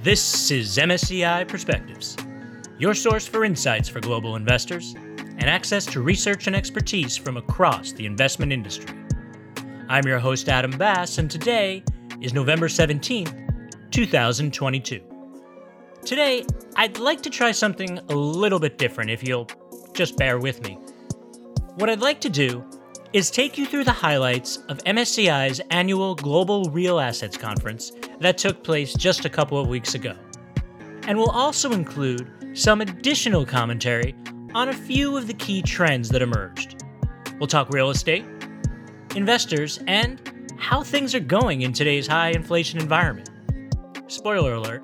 This is MSCI Perspectives, your source for insights for global investors and access to research and expertise from across the investment industry. I'm your host, Adam Bass, and today is November 17th, 2022. Today, I'd like to try something a little bit different if you'll just bear with me. What I'd like to do is take you through the highlights of MSCI's annual Global Real Assets Conference that took place just a couple of weeks ago. And we'll also include some additional commentary on a few of the key trends that emerged. We'll talk real estate, investors, and how things are going in today's high inflation environment. Spoiler alert,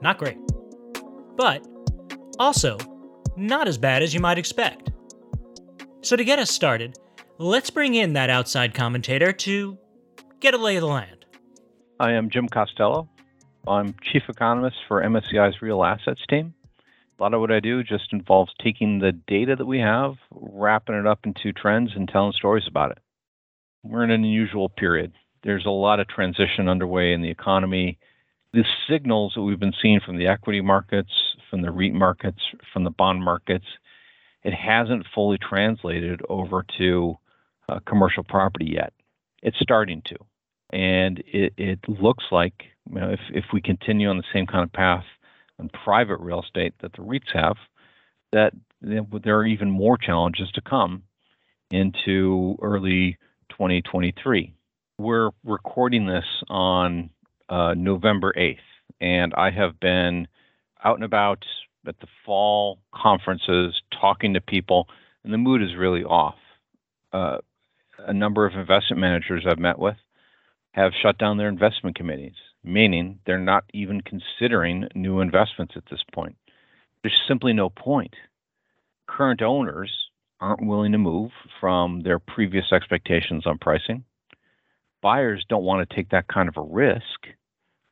not great. But also, not as bad as you might expect. So, to get us started, Let's bring in that outside commentator to get a lay of the land. I am Jim Costello. I'm chief economist for MSCI's real assets team. A lot of what I do just involves taking the data that we have, wrapping it up into trends, and telling stories about it. We're in an unusual period. There's a lot of transition underway in the economy. The signals that we've been seeing from the equity markets, from the REIT markets, from the bond markets, it hasn't fully translated over to uh, commercial property yet. It's starting to, and it, it looks like you know, if if we continue on the same kind of path on private real estate that the REITs have, that there are even more challenges to come into early 2023. We're recording this on uh, November 8th, and I have been out and about at the fall conferences talking to people, and the mood is really off. Uh, a number of investment managers I've met with have shut down their investment committees, meaning they're not even considering new investments at this point. There's simply no point. Current owners aren't willing to move from their previous expectations on pricing. Buyers don't want to take that kind of a risk,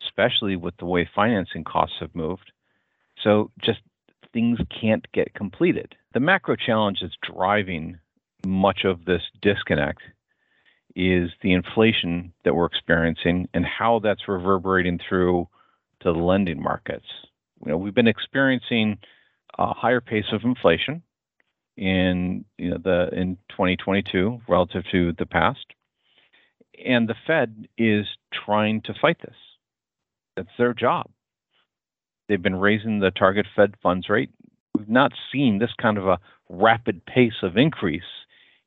especially with the way financing costs have moved. So just things can't get completed. The macro challenge that's driving much of this disconnect is the inflation that we're experiencing and how that's reverberating through to the lending markets. You know, we've been experiencing a higher pace of inflation in you know the in 2022 relative to the past, and the Fed is trying to fight this. That's their job. They've been raising the target Fed funds rate. We've not seen this kind of a rapid pace of increase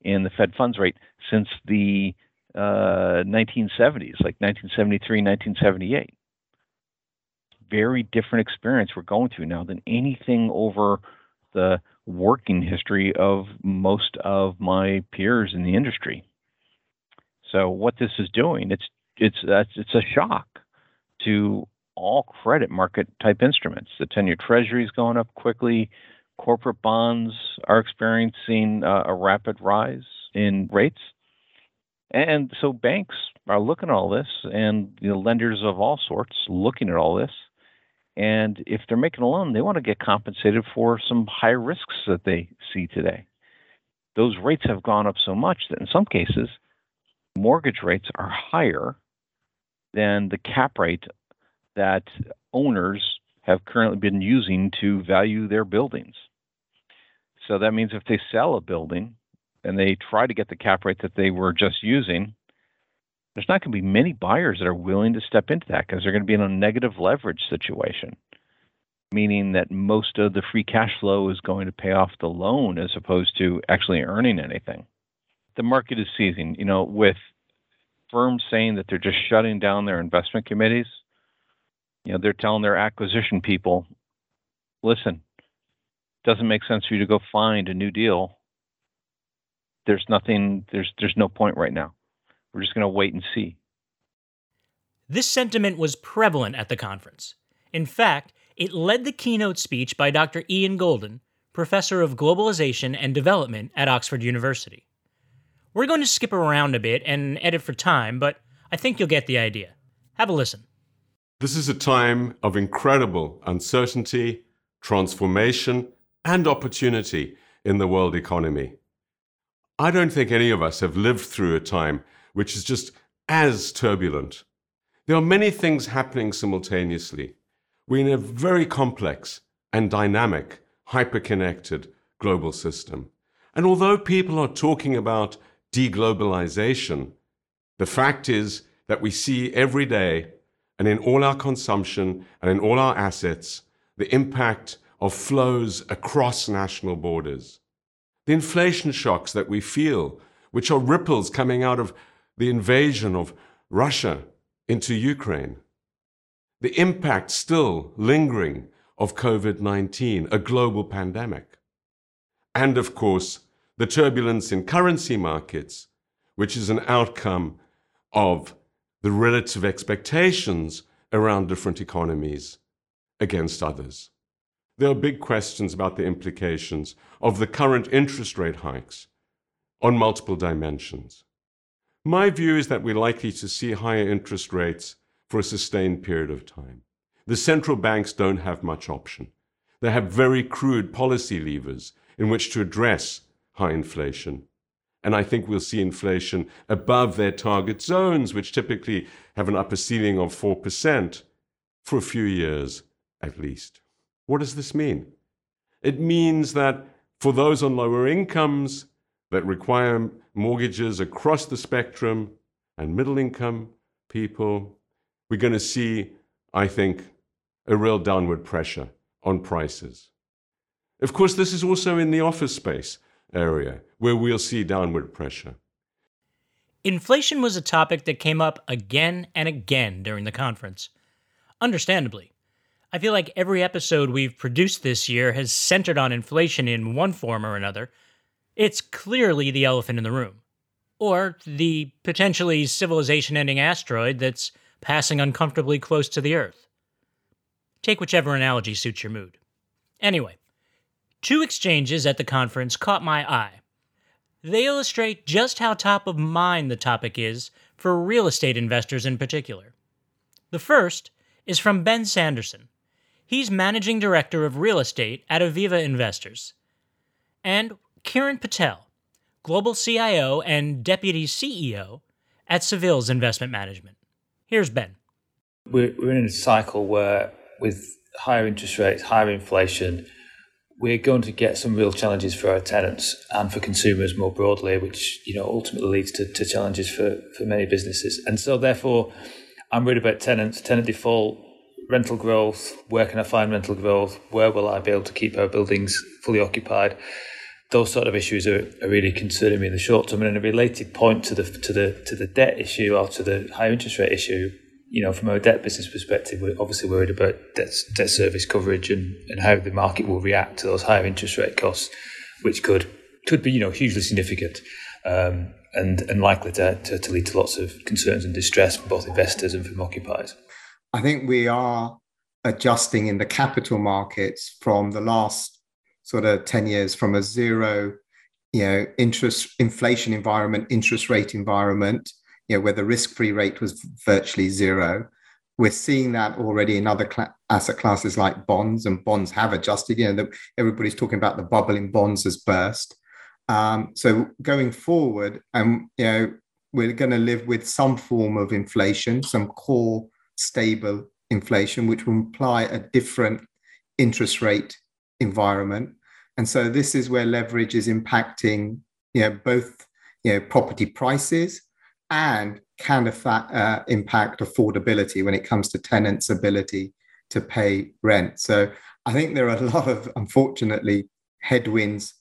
in the Fed funds rate since the uh, 1970s, like 1973, 1978. Very different experience we're going through now than anything over the working history of most of my peers in the industry. So what this is doing, it's it's it's a shock to all credit market type instruments. The 10-year Treasury is going up quickly. Corporate bonds are experiencing uh, a rapid rise in rates. And so banks are looking at all this, and you know, lenders of all sorts looking at all this. And if they're making a loan, they want to get compensated for some high risks that they see today. Those rates have gone up so much that in some cases, mortgage rates are higher than the cap rate that owners have currently been using to value their buildings. So that means if they sell a building and they try to get the cap rate that they were just using, there's not going to be many buyers that are willing to step into that because they're going to be in a negative leverage situation, meaning that most of the free cash flow is going to pay off the loan as opposed to actually earning anything. The market is seizing, you know, with firms saying that they're just shutting down their investment committees you know, they're telling their acquisition people, listen, doesn't make sense for you to go find a new deal. There's nothing, there's there's no point right now. We're just going to wait and see. This sentiment was prevalent at the conference. In fact, it led the keynote speech by Dr. Ian Goldin professor of globalization and development at Oxford University. We're going to skip around a bit and edit for time, but I think you'll get the idea. Have a listen. This is a time of incredible uncertainty, transformation, and opportunity in the world economy. I don't think any of us have lived through a time which is just as turbulent. There are many things happening simultaneously. We're in a very complex and dynamic, hyperconnected global system. And although people are talking about deglobalization, the fact is that we see every day and in all our consumption and in all our assets the impact of flows across national borders. The inflation shocks that we feel, which are ripples coming out of the invasion of Russia into Ukraine. The impact still lingering of COVID 19, a global pandemic. And of course, the turbulence in currency markets, which is an outcome of the relative expectations around different economies against others. There are big questions about the implications of the current interest rate hikes on multiple dimensions. My view is that we're likely to see higher interest rates for a sustained period of time. The central banks don't have much option. They have very crude policy levers in which to address high inflation. And I think we'll see inflation above their target zones, which typically have an upper ceiling of 4% for a few years at least. What does this mean? It means that for those on lower incomes that require mortgages across the spectrum and middle income people, we're going to see, I think, a real downward pressure on prices. Of course, this is also in the office space area where we'll see downward pressure. Inflation was a topic that came up again and again during the conference. Understandably, I feel like every episode we've produced this year has centered on inflation in one form or another. It's clearly the elephant in the room. Or the potentially civilization ending asteroid that's passing uncomfortably close to the Earth. Take whichever analogy suits your mood. Anyway, two exchanges at the conference caught my eye. They illustrate just how top of mind the topic is for real estate investors in particular. The first is from Ben Sanderson. He's managing director of real estate at Aviva Investors. And Kiran Patel, global CIO and deputy CEO at Savills Investment Management. Here's Ben. We're, we're in a cycle where, with higher interest rates, higher inflation, we're going to get some real challenges for our tenants and for consumers more broadly, which you know ultimately leads to, to challenges for, for many businesses. And so, therefore, I'm worried about tenants, tenant default, rental growth. Where can I find rental growth? Where will I be able to keep our buildings fully occupied? those sort of issues are, are really concerning me in the short term. And in a related point to the to the to the debt issue or to the higher interest rate issue, you know, from a debt business perspective, we're obviously worried about debt, debt service coverage and, and how the market will react to those higher interest rate costs, which could could be you know hugely significant. Um, and, and likely to, to, to lead to lots of concerns and distress for both investors and from occupiers. I think we are adjusting in the capital markets from the last sort of 10 years from a zero you know interest inflation environment interest rate environment you know where the risk-free rate was virtually zero. We're seeing that already in other cl- asset classes like bonds and bonds have adjusted. You know the, everybody's talking about the bubble in bonds has burst. Um, so going forward um, you know we're going to live with some form of inflation some core stable inflation which will imply a different interest rate environment. And so this is where leverage is impacting you know, both you know, property prices and can uh, impact affordability when it comes to tenants' ability to pay rent. So I think there are a lot of, unfortunately, headwinds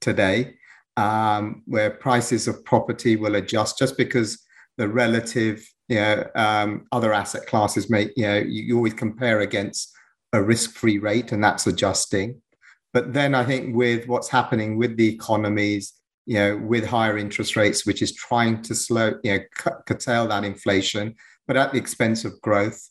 today um, where prices of property will adjust just because the relative you know, um, other asset classes may, you know, you, you always compare against a risk-free rate, and that's adjusting. But then I think with what's happening with the economies, you know, with higher interest rates, which is trying to slow, you know, curtail that inflation, but at the expense of growth,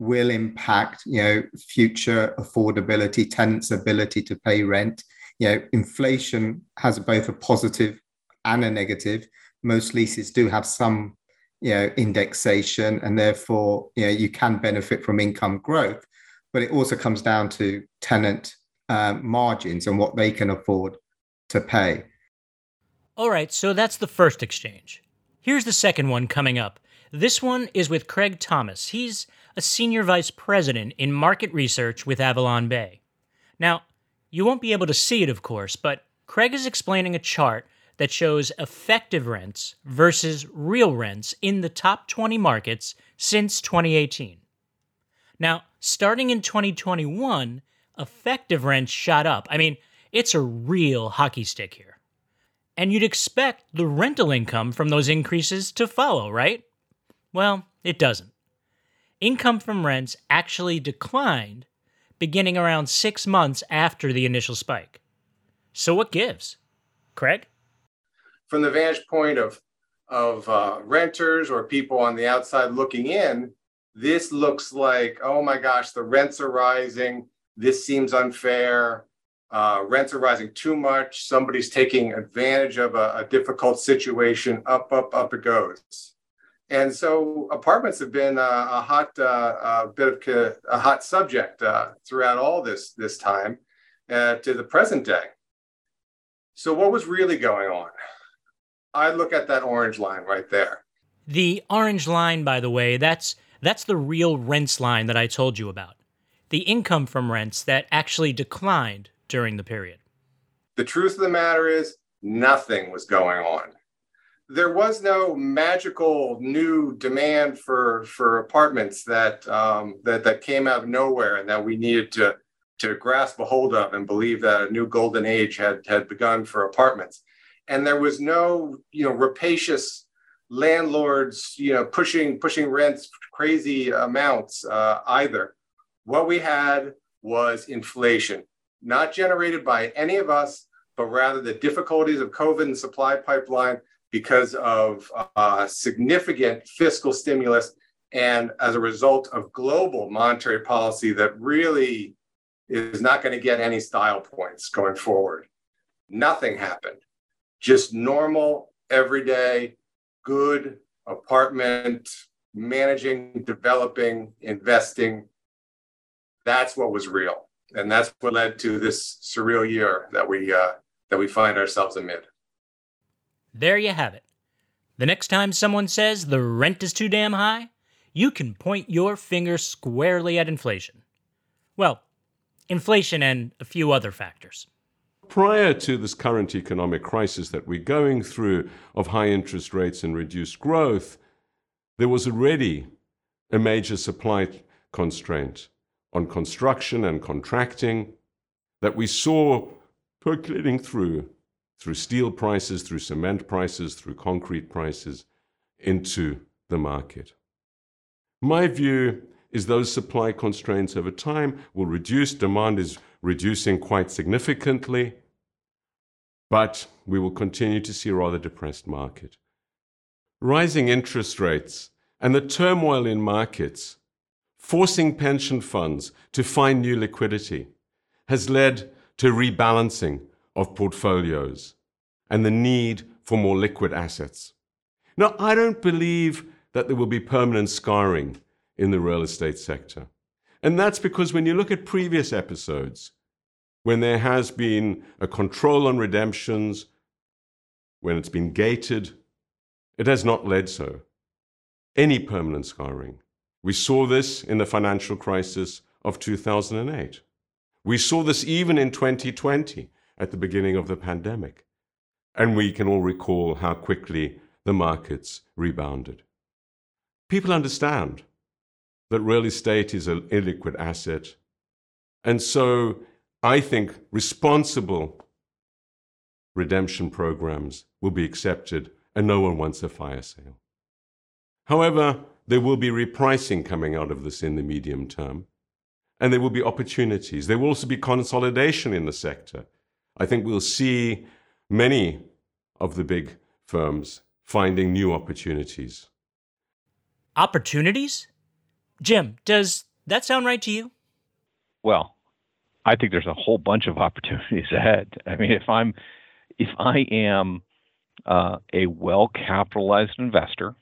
will impact, you know, future affordability, tenants' ability to pay rent. You know, inflation has both a positive and a negative. Most leases do have some, you know, indexation, and therefore, you know, you can benefit from income growth but it also comes down to tenant uh, margins and what they can afford to pay. All right, so that's the first exchange. Here's the second one coming up This one is with Craig Thomas. He's a senior vice president in market research with Avalon Bay. Now, you won't be able to see it, of course, but Craig is explaining a chart that shows effective rents versus real rents in the top 20 markets since 2018. Now, starting in 2021, effective rents shot up. I mean, it's a real hockey stick here. And you'd expect the rental income from those increases to follow, right? Well, it doesn't. Income from rents actually declined beginning around six months after the initial spike. So, what gives? Craig? From the vantage point of, of uh, renters or people on the outside looking in, this looks like, oh my gosh, the rents are rising. This seems unfair uh, rents are rising too much, somebody's taking advantage of a, a, difficult situation, up, up, up it goes. And so apartments have been a, a hot uh, a bit of a hot subject uh, throughout all this this time uh, to the present day. So what was really going on? I look at that orange line right there. The orange line, by the way, that's that's the real rents line that I told you about. The income from rents that actually declined during the period? The truth of the matter is, nothing was going on. There was no magical new demand for for apartments that um, that that came out of nowhere and that we needed to to grasp a hold of and believe that a new golden age had had begun for apartments. And there was no you know rapacious landlords you know pushing pushing rents crazy amounts uh, either. What we had was inflation not generated by any of us, but rather the difficulties of COVID and supply pipeline because of uh, significant fiscal stimulus and as a result of global monetary policy that really is not going to get any style points going forward. Nothing happened. Just normal, everyday, good apartment managing, developing, investing. That's what was real and that's what led to this surreal year that we uh, that we find ourselves amid. There you have it. The next time someone says the rent is too damn high, you can point your finger squarely at inflation. Well, inflation and a few other factors. Prior to this current economic crisis that we're going through of high interest rates and reduced growth, there was already a major supply constraint on construction and contracting that we saw percolating through through steel prices, through cement prices, through concrete prices into the market. My view is those supply constraints over time will reduce. Demand is reducing quite significantly, but we will continue to see a rather depressed market. Rising interest rates and the turmoil in markets forcing pension funds to find new liquidity has led to rebalancing of portfolios and the need for more liquid assets. Now, I don't believe that there will be permanent scarring in the real estate sector. And that's because when you look at previous episodes, when there has been a control on redemptions, when it's been gated, it has not led so. Any permanent scarring. We saw this in the financial crisis of 2008. We saw this even in 2020 at the beginning of the pandemic. And we can all recall how quickly the markets rebounded. People understand that real estate is an illiquid asset. And so I think responsible redemption programs will be accepted, and no one wants a fire sale. However, there will be repricing coming out of this in the medium term, and there will be opportunities. There will also be consolidation in the sector. I think we'll see many of the big firms finding new opportunities. Opportunities? Jim, does that sound right to you? Well, I think there's a whole bunch of opportunities ahead. I mean, if I'm if I am uh, a well capitalized investor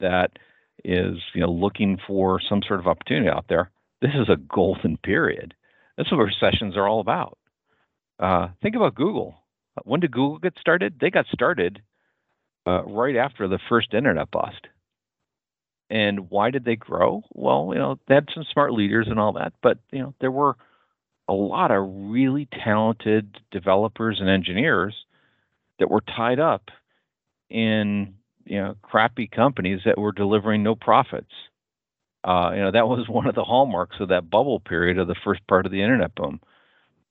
that is you know looking for some sort of opportunity out there, this is a golden period. That's what recessions are all about. Uh, think about Google. When did Google get started? They got started uh, right after the first internet bust. And why did they grow? Well, you know, they had some smart leaders and all that, but you know, there were a lot of really talented developers and engineers that were tied up in you know crappy companies that were delivering no profits. Uh, you know that was one of the hallmarks of that bubble period of the first part of the internet boom.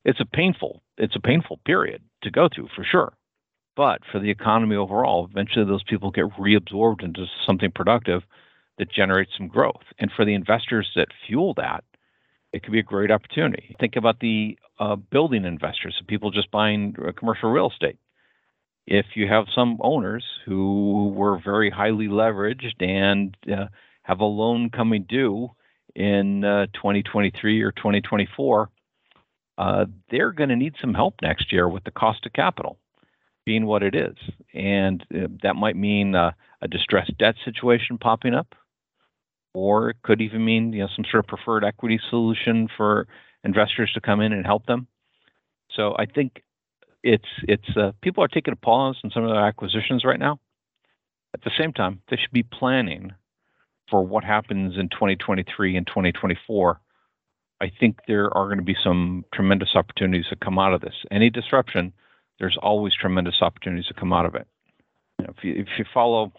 It's a painful it's a painful period to go through for sure. But for the economy overall, eventually those people get reabsorbed into something productive that generates some growth. And for the investors that fuel that, it could be a great opportunity. Think about the uh, building investors, so people just buying uh, commercial real estate. If you have some owners who were very highly leveraged and uh, have a loan coming due in uh, 2023 or 2024, uh, they're going to need some help next year with the cost of capital being what it is. And uh, that might mean a distressed debt situation popping up or it could even mean you know some sort of preferred equity solution for investors to come in and help them. So I think it's it's uh, people are taking a pause in some of their acquisitions right now. At the same time, they should be planning for what happens in 2023 and 2024. I think there are going to be some tremendous opportunities that come out of this. Any disruption, there's always tremendous opportunities that come out of it. You know, if you if you follow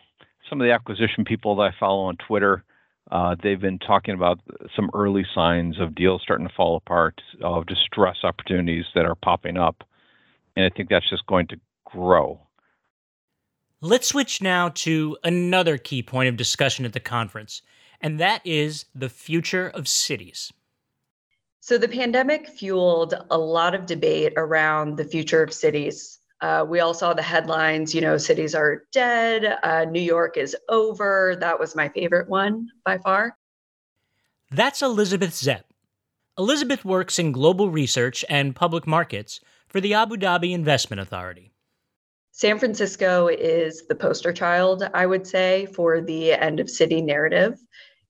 some of the acquisition people that I follow on Twitter, uh, they've been talking about some early signs of deals starting to fall apart, of distress opportunities that are popping up. And I think that's just going to grow. Let's switch now to another key point of discussion at the conference, and that is the future of cities. So, the pandemic fueled a lot of debate around the future of cities. Uh, we all saw the headlines, you know, cities are dead, uh, New York is over. That was my favorite one by far. That's Elizabeth Zepp. Elizabeth works in global research and public markets for the Abu Dhabi Investment Authority. San Francisco is the poster child, I would say, for the end of city narrative.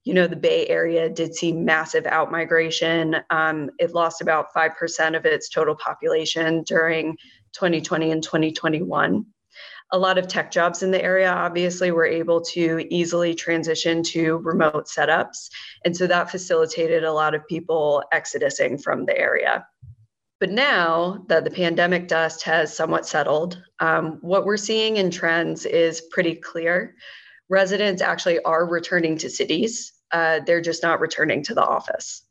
You know, the Bay Area did see massive outmigration. Um, it lost about 5% of its total population during 2020 and 2021. A lot of tech jobs in the area obviously were able to easily transition to remote setups. And so that facilitated a lot of people exodusing from the area. But now that the pandemic dust has somewhat settled, um, what we're seeing in trends is pretty clear. Residents actually are returning to cities, uh, they're just not returning to the office.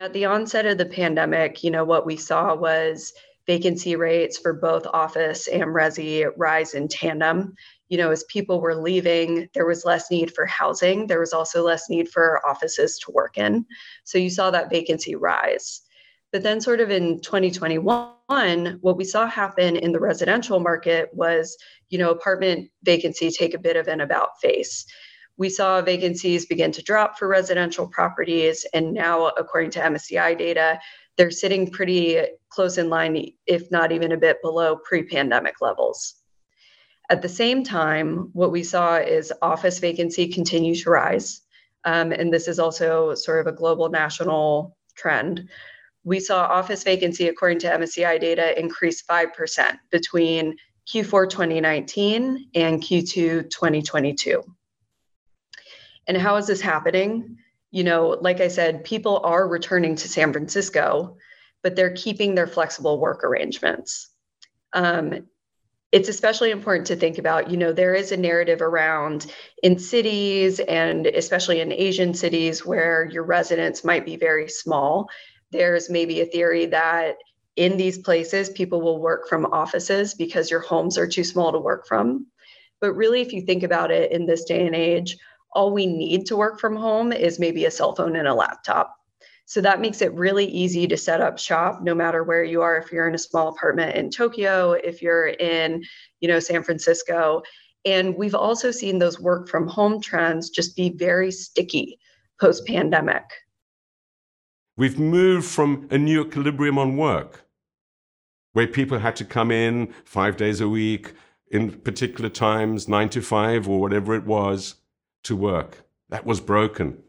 At the onset of the pandemic, you know, what we saw was vacancy rates for both office and resi rise in tandem. You know, as people were leaving, there was less need for housing. There was also less need for offices to work in. So you saw that vacancy rise. But then, sort of in 2021, what we saw happen in the residential market was, you know, apartment vacancy take a bit of an about face. We saw vacancies begin to drop for residential properties. And now, according to MSCI data, they're sitting pretty close in line, if not even a bit below pre pandemic levels. At the same time, what we saw is office vacancy continue to rise. Um, and this is also sort of a global national trend. We saw office vacancy, according to MSCI data, increase 5% between Q4 2019 and Q2 2022. And how is this happening? you know, like I said, people are returning to San Francisco, but they're keeping their flexible work arrangements. Um, it's especially important to think about, you know, there is a narrative around in cities and especially in Asian cities where your residents might be very small. There's maybe a theory that in these places, people will work from offices because your homes are too small to work from. But really, if you think about it in this day and age, all we need to work from home is maybe a cell phone and a laptop. So that makes it really easy to set up shop no matter where you are if you're in a small apartment in Tokyo, if you're in, you know, San Francisco. And we've also seen those work from home trends just be very sticky post pandemic. We've moved from a new equilibrium on work where people had to come in 5 days a week in particular times, 9 to 5 or whatever it was to work. That was broken,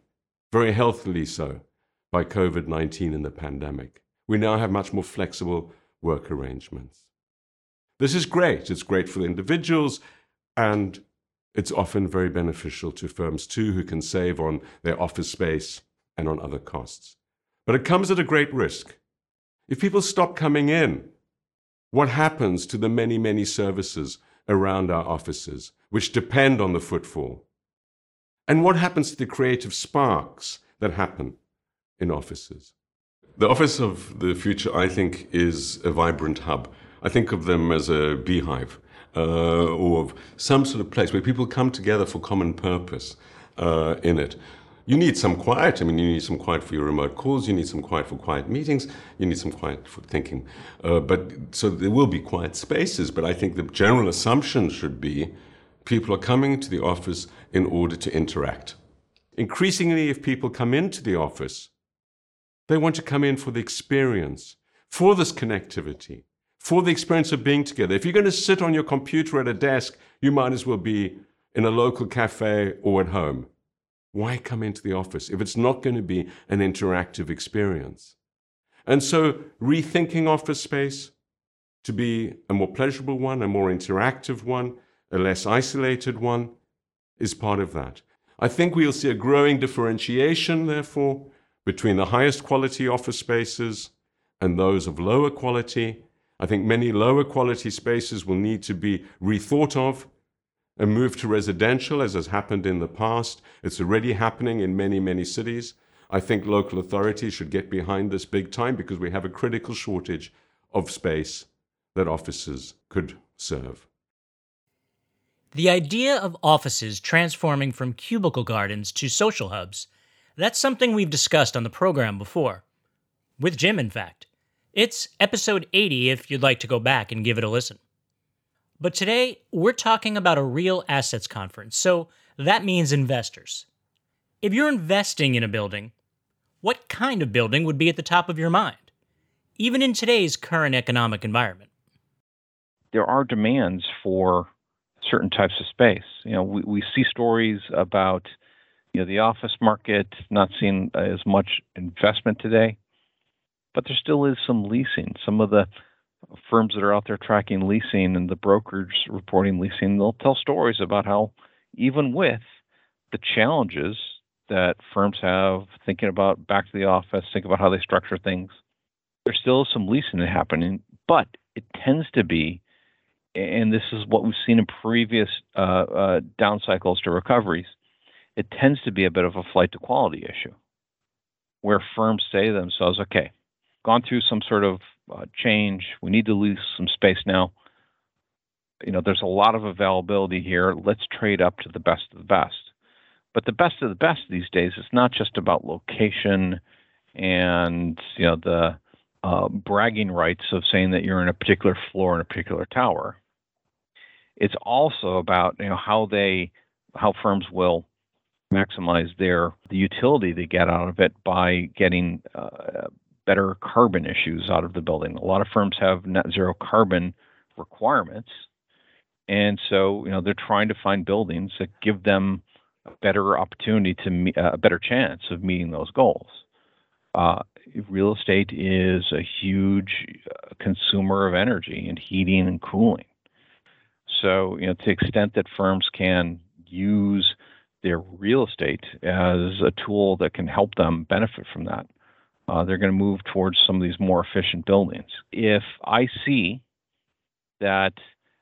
very healthily so, by COVID 19 and the pandemic. We now have much more flexible work arrangements. This is great. It's great for individuals and it's often very beneficial to firms too who can save on their office space and on other costs. But it comes at a great risk. If people stop coming in, what happens to the many, many services around our offices which depend on the footfall? And what happens to the creative sparks that happen in offices? The office of the future, I think, is a vibrant hub. I think of them as a beehive uh, or some sort of place where people come together for common purpose uh, in it. You need some quiet. I mean, you need some quiet for your remote calls. You need some quiet for quiet meetings. You need some quiet for thinking. Uh, but so there will be quiet spaces. But I think the general assumption should be people are coming to the office in order to interact. Increasingly, if people come into the office, they want to come in for the experience, for this connectivity, for the experience of being together. If you're going to sit on your computer at a desk, you might as well be in a local cafe or at home. Why come into the office if it's not going to be an interactive experience? And so, rethinking office space to be a more pleasurable one, a more interactive one, a less isolated one, is part of that. I think we'll see a growing differentiation, therefore, between the highest quality office spaces and those of lower quality. I think many lower quality spaces will need to be rethought of a move to residential, as has happened in the past. It's already happening in many, many cities. I think local authorities should get behind this big time because we have a critical shortage of space that offices could serve. The idea of offices transforming from cubicle gardens to social hubs, that's something we've discussed on the program before. With Jim, in fact. It's episode 80 if you'd like to go back and give it a listen. But today, we're talking about a real assets conference, so that means investors. If you're investing in a building, what kind of building would be at the top of your mind, even in today's current economic environment? There are demands for certain types of space. You know, we, we see stories about you know the office market not seeing as much investment today, but there still is some leasing. Some of the firms that are out there tracking leasing and the brokers reporting leasing, they'll tell stories about how even with the challenges that firms have thinking about back to the office, think about how they structure things, there's still some leasing happening, but it tends to be, and this is what we've seen in previous uh, uh, down cycles to recoveries, it tends to be a bit of a flight to quality issue where firms say to themselves, okay, gone through some sort of uh, change. We need to lose some space now. You know, there's a lot of availability here. Let's trade up to the best of the best. But the best of the best these days is not just about location and you know the uh, bragging rights of saying that you're in a particular floor in a particular tower. It's also about you know how they how firms will maximize their the utility they get out of it by getting uh, better carbon issues out of the building. A lot of firms have net zero carbon requirements. And so, you know, they're trying to find buildings that give them a better opportunity to me, uh, a better chance of meeting those goals. Uh, real estate is a huge uh, consumer of energy and heating and cooling. So, you know, to the extent that firms can use their real estate as a tool that can help them benefit from that, uh, they're going to move towards some of these more efficient buildings. If I see that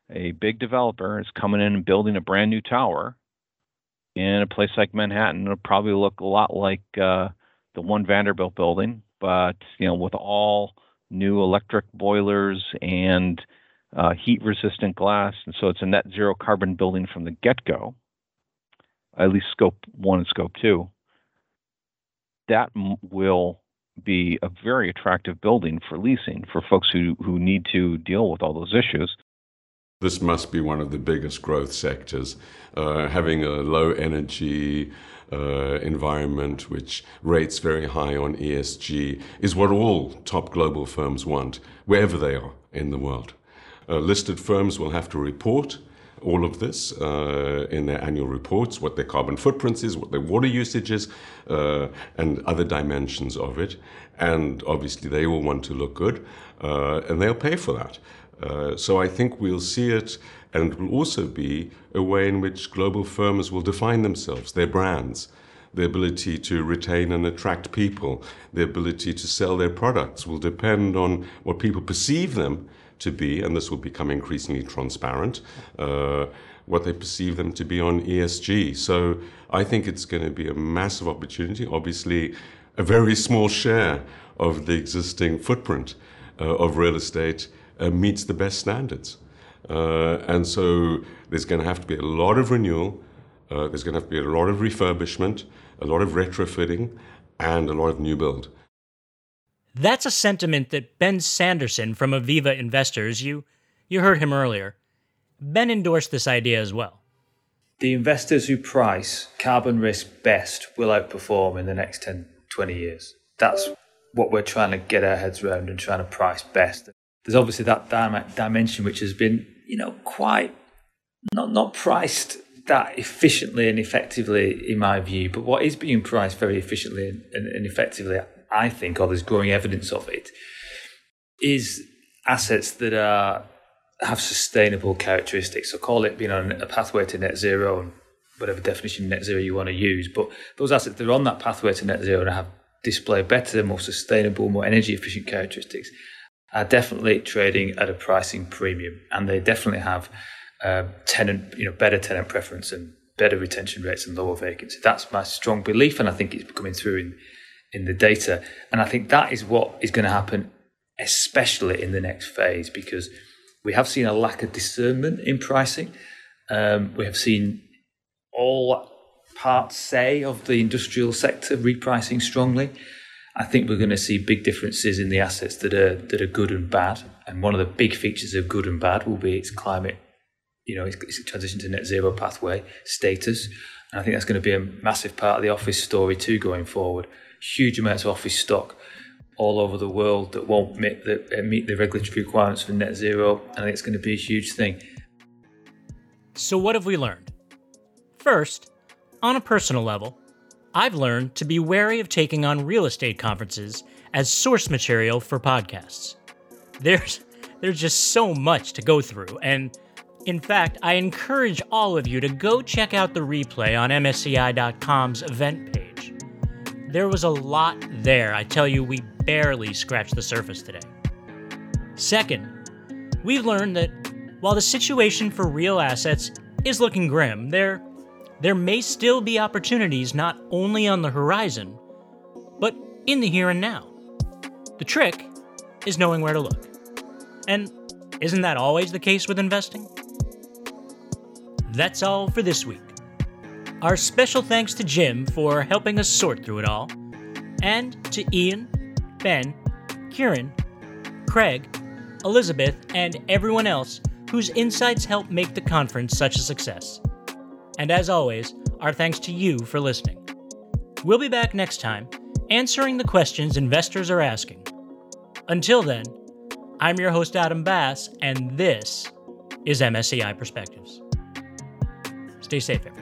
a big developer is coming in and building a brand new tower in a place like Manhattan, it'll probably look a lot like uh, the one Vanderbilt building, but you know, with all new electric boilers and uh, heat-resistant glass, and so it's a net zero carbon building from the get-go. At least scope one and scope two. That will be a very attractive building for leasing for folks who, who need to deal with all those issues. This must be one of the biggest growth sectors. Uh, having a low energy uh, environment which rates very high on ESG is what all top global firms want, wherever they are in the world. Uh, listed firms will have to report all of this uh, in their annual reports, what their carbon footprint is, what their water usage is, uh, and other dimensions of it. And obviously, they all want to look good, uh, and they'll pay for that. Uh, so I think we'll see it, and it will also be a way in which global firms will define themselves, their brands, the ability to retain and attract people, the ability to sell their products will depend on what people perceive them to be, and this will become increasingly transparent. Uh, what they perceive them to be on ESG. So I think it's going to be a massive opportunity. Obviously, a very small share of the existing footprint uh, of real estate uh, meets the best standards. Uh, and so there's going to have to be a lot of renewal, uh, there's going to have to be a lot of refurbishment, a lot of retrofitting, and a lot of new build. That's a sentiment that Ben Sanderson from Aviva Investors, you, you heard him earlier, Ben endorsed this idea as well. The investors who price carbon risk best will outperform in the next 10, 20 years. That's what we're trying to get our heads around and trying to price best. There's obviously that dimension which has been, you know, quite not not priced that efficiently and effectively, in my view. But what is being priced very efficiently and, and effectively, I think, or there's growing evidence of it, is assets that are have sustainable characteristics. So call it being on a pathway to net zero and whatever definition net zero you want to use. But those assets that are on that pathway to net zero and have display better, more sustainable, more energy efficient characteristics are definitely trading at a pricing premium, and they definitely have uh, tenant, you know, better tenant preference and better retention rates and lower vacancy. That's my strong belief, and I think it's coming through in in the data. And I think that is what is going to happen, especially in the next phase, because we have seen a lack of discernment in pricing. Um, we have seen all parts, say, of the industrial sector repricing strongly. I think we're going to see big differences in the assets that are that are good and bad. And one of the big features of good and bad will be its climate, you know, its, its transition to net zero pathway status. And I think that's going to be a massive part of the office story too going forward. Huge amounts of office stock all over the world that won't meet the, uh, meet the regulatory requirements for net zero. and it's going to be a huge thing. So, what have we learned? First, on a personal level, I've learned to be wary of taking on real estate conferences as source material for podcasts. There's there's just so much to go through and in fact, I encourage all of you to go check out the replay on MSCI.com's event page. There was a lot there. I tell you, we barely scratched the surface today. Second, we've learned that while the situation for real assets is looking grim, there, there may still be opportunities not only on the horizon, but in the here and now. The trick is knowing where to look. And isn't that always the case with investing? That's all for this week. Our special thanks to Jim for helping us sort through it all, and to Ian, Ben, Kieran, Craig, Elizabeth, and everyone else whose insights help make the conference such a success. And as always, our thanks to you for listening. We'll be back next time answering the questions investors are asking. Until then, I'm your host, Adam Bass, and this is MSCI Perspectives. Stay safe, everyone.